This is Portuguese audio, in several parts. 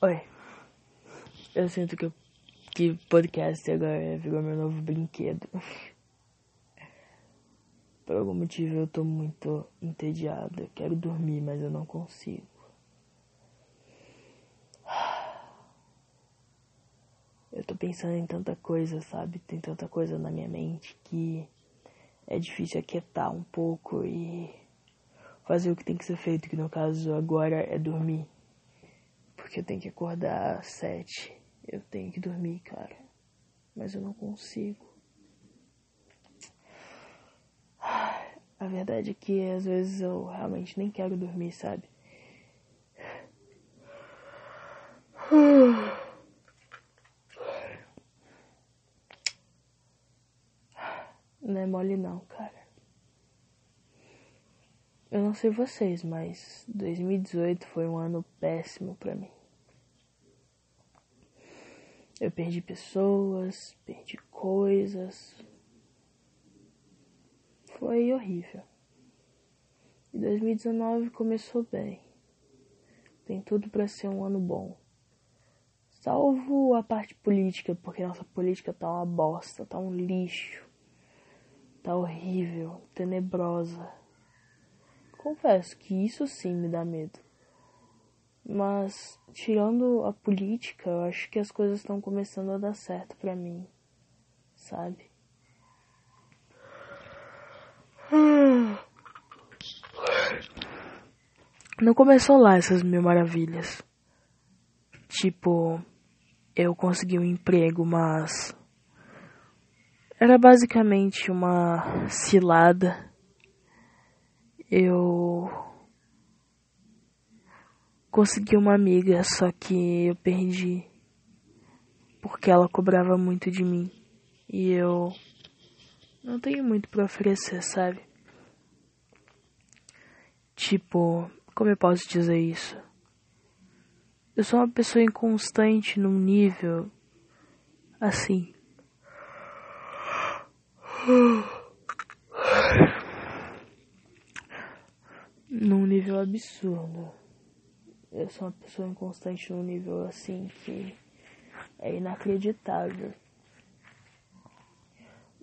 Oi. Eu sinto que, que podcast agora virou meu novo brinquedo. Por algum motivo eu tô muito entediado. Eu quero dormir, mas eu não consigo. Eu tô pensando em tanta coisa, sabe? Tem tanta coisa na minha mente que é difícil aquietar um pouco e fazer o que tem que ser feito, que no caso agora é dormir porque eu tenho que acordar às sete. Eu tenho que dormir, cara. Mas eu não consigo. A verdade é que às vezes eu realmente nem quero dormir, sabe? Não é mole não, cara. Eu não sei vocês, mas 2018 foi um ano péssimo para mim. Eu perdi pessoas, perdi coisas. Foi horrível. E 2019 começou bem. Tem tudo para ser um ano bom. Salvo a parte política, porque nossa política tá uma bosta, tá um lixo. Tá horrível, tenebrosa. Confesso que isso sim me dá medo. Mas, tirando a política, eu acho que as coisas estão começando a dar certo para mim, sabe? Não começou lá essas mil maravilhas. Tipo, eu consegui um emprego, mas era basicamente uma cilada. Eu consegui uma amiga, só que eu perdi porque ela cobrava muito de mim e eu não tenho muito para oferecer, sabe? Tipo, como eu posso dizer isso? Eu sou uma pessoa inconstante num nível assim. Num nível absurdo. Eu sou uma pessoa inconstante num nível assim que é inacreditável.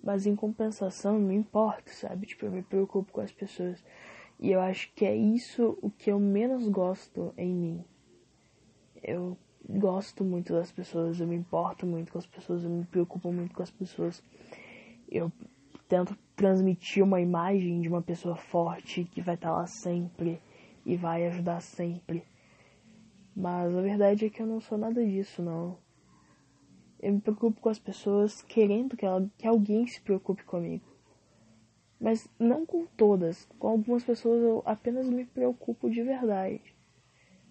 Mas em compensação, não importa, sabe? Tipo, eu me preocupo com as pessoas. E eu acho que é isso o que eu menos gosto em mim. Eu gosto muito das pessoas, eu me importo muito com as pessoas, eu me preocupo muito com as pessoas. Eu tento transmitir uma imagem de uma pessoa forte que vai estar lá sempre e vai ajudar sempre. Mas a verdade é que eu não sou nada disso, não. Eu me preocupo com as pessoas querendo que, ela, que alguém se preocupe comigo. Mas não com todas. Com algumas pessoas eu apenas me preocupo de verdade.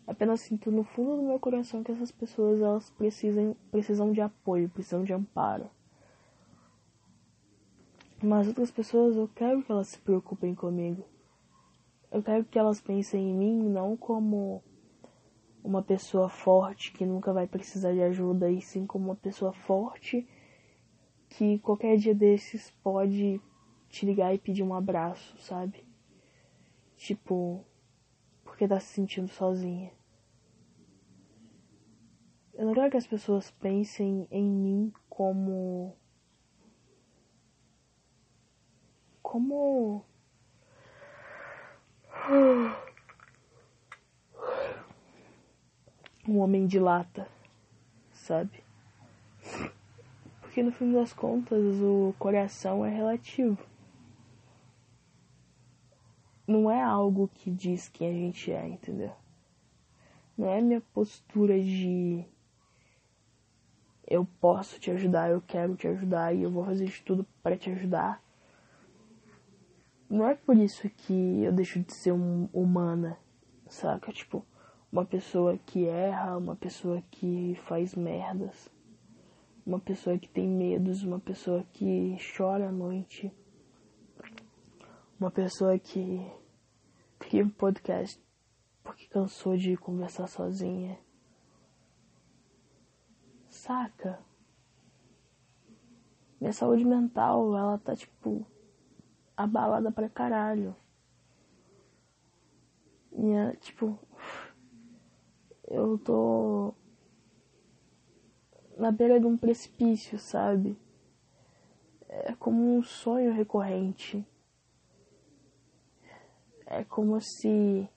Apenas sinto no fundo do meu coração que essas pessoas elas precisam, precisam de apoio, precisam de amparo. Mas outras pessoas eu quero que elas se preocupem comigo. Eu quero que elas pensem em mim não como uma pessoa forte que nunca vai precisar de ajuda, e sim como uma pessoa forte que qualquer dia desses pode te ligar e pedir um abraço, sabe? Tipo, porque tá se sentindo sozinha. Eu não quero que as pessoas pensem em mim como. Como. Um homem de lata, sabe? Porque no fim das contas o coração é relativo. Não é algo que diz quem a gente é, entendeu? Não é minha postura de eu posso te ajudar, eu quero te ajudar e eu vou fazer de tudo para te ajudar. Não é por isso que eu deixo de ser um, humana, saca? Tipo, uma pessoa que erra, uma pessoa que faz merdas, uma pessoa que tem medos, uma pessoa que chora à noite, uma pessoa que cria um podcast porque cansou de conversar sozinha. Saca? Minha saúde mental, ela tá tipo abalada pra caralho. Minha, tipo, eu tô na beira de um precipício, sabe? É como um sonho recorrente. É como se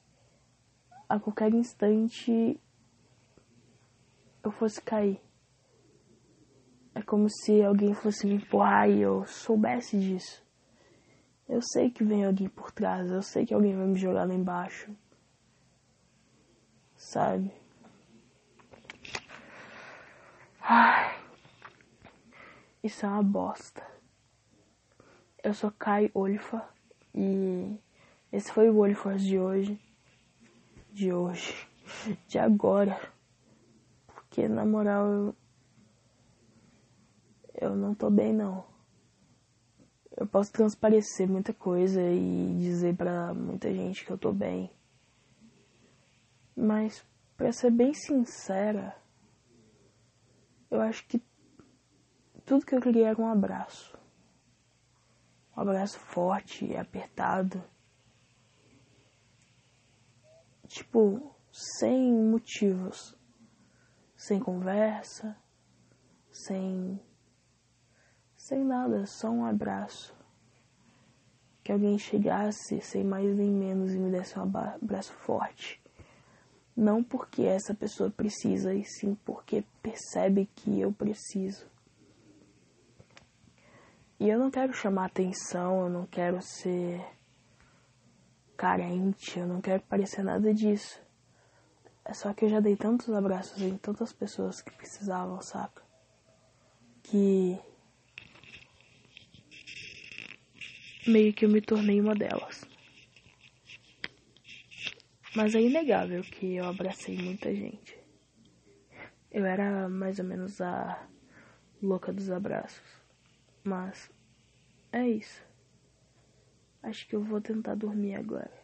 a qualquer instante eu fosse cair. É como se alguém fosse me empurrar e eu soubesse disso. Eu sei que vem alguém por trás, eu sei que alguém vai me jogar lá embaixo. Sabe? Ai. Isso é uma bosta. Eu sou Kai Olifa e esse foi o Olifas de hoje. De hoje. De agora. Porque na moral eu, eu não tô bem não. Eu posso transparecer muita coisa e dizer pra muita gente que eu tô bem. Mas, pra ser bem sincera, eu acho que tudo que eu queria era um abraço. Um abraço forte e apertado. Tipo, sem motivos. Sem conversa. Sem. Sem nada, só um abraço. Que alguém chegasse sem mais nem menos e me desse um abraço forte não porque essa pessoa precisa, e sim porque percebe que eu preciso. E eu não quero chamar atenção, eu não quero ser carente, eu não quero parecer nada disso. É só que eu já dei tantos abraços em tantas pessoas que precisavam, saca? Que meio que eu me tornei uma delas. Mas é inegável que eu abracei muita gente. Eu era mais ou menos a louca dos abraços. Mas é isso. Acho que eu vou tentar dormir agora.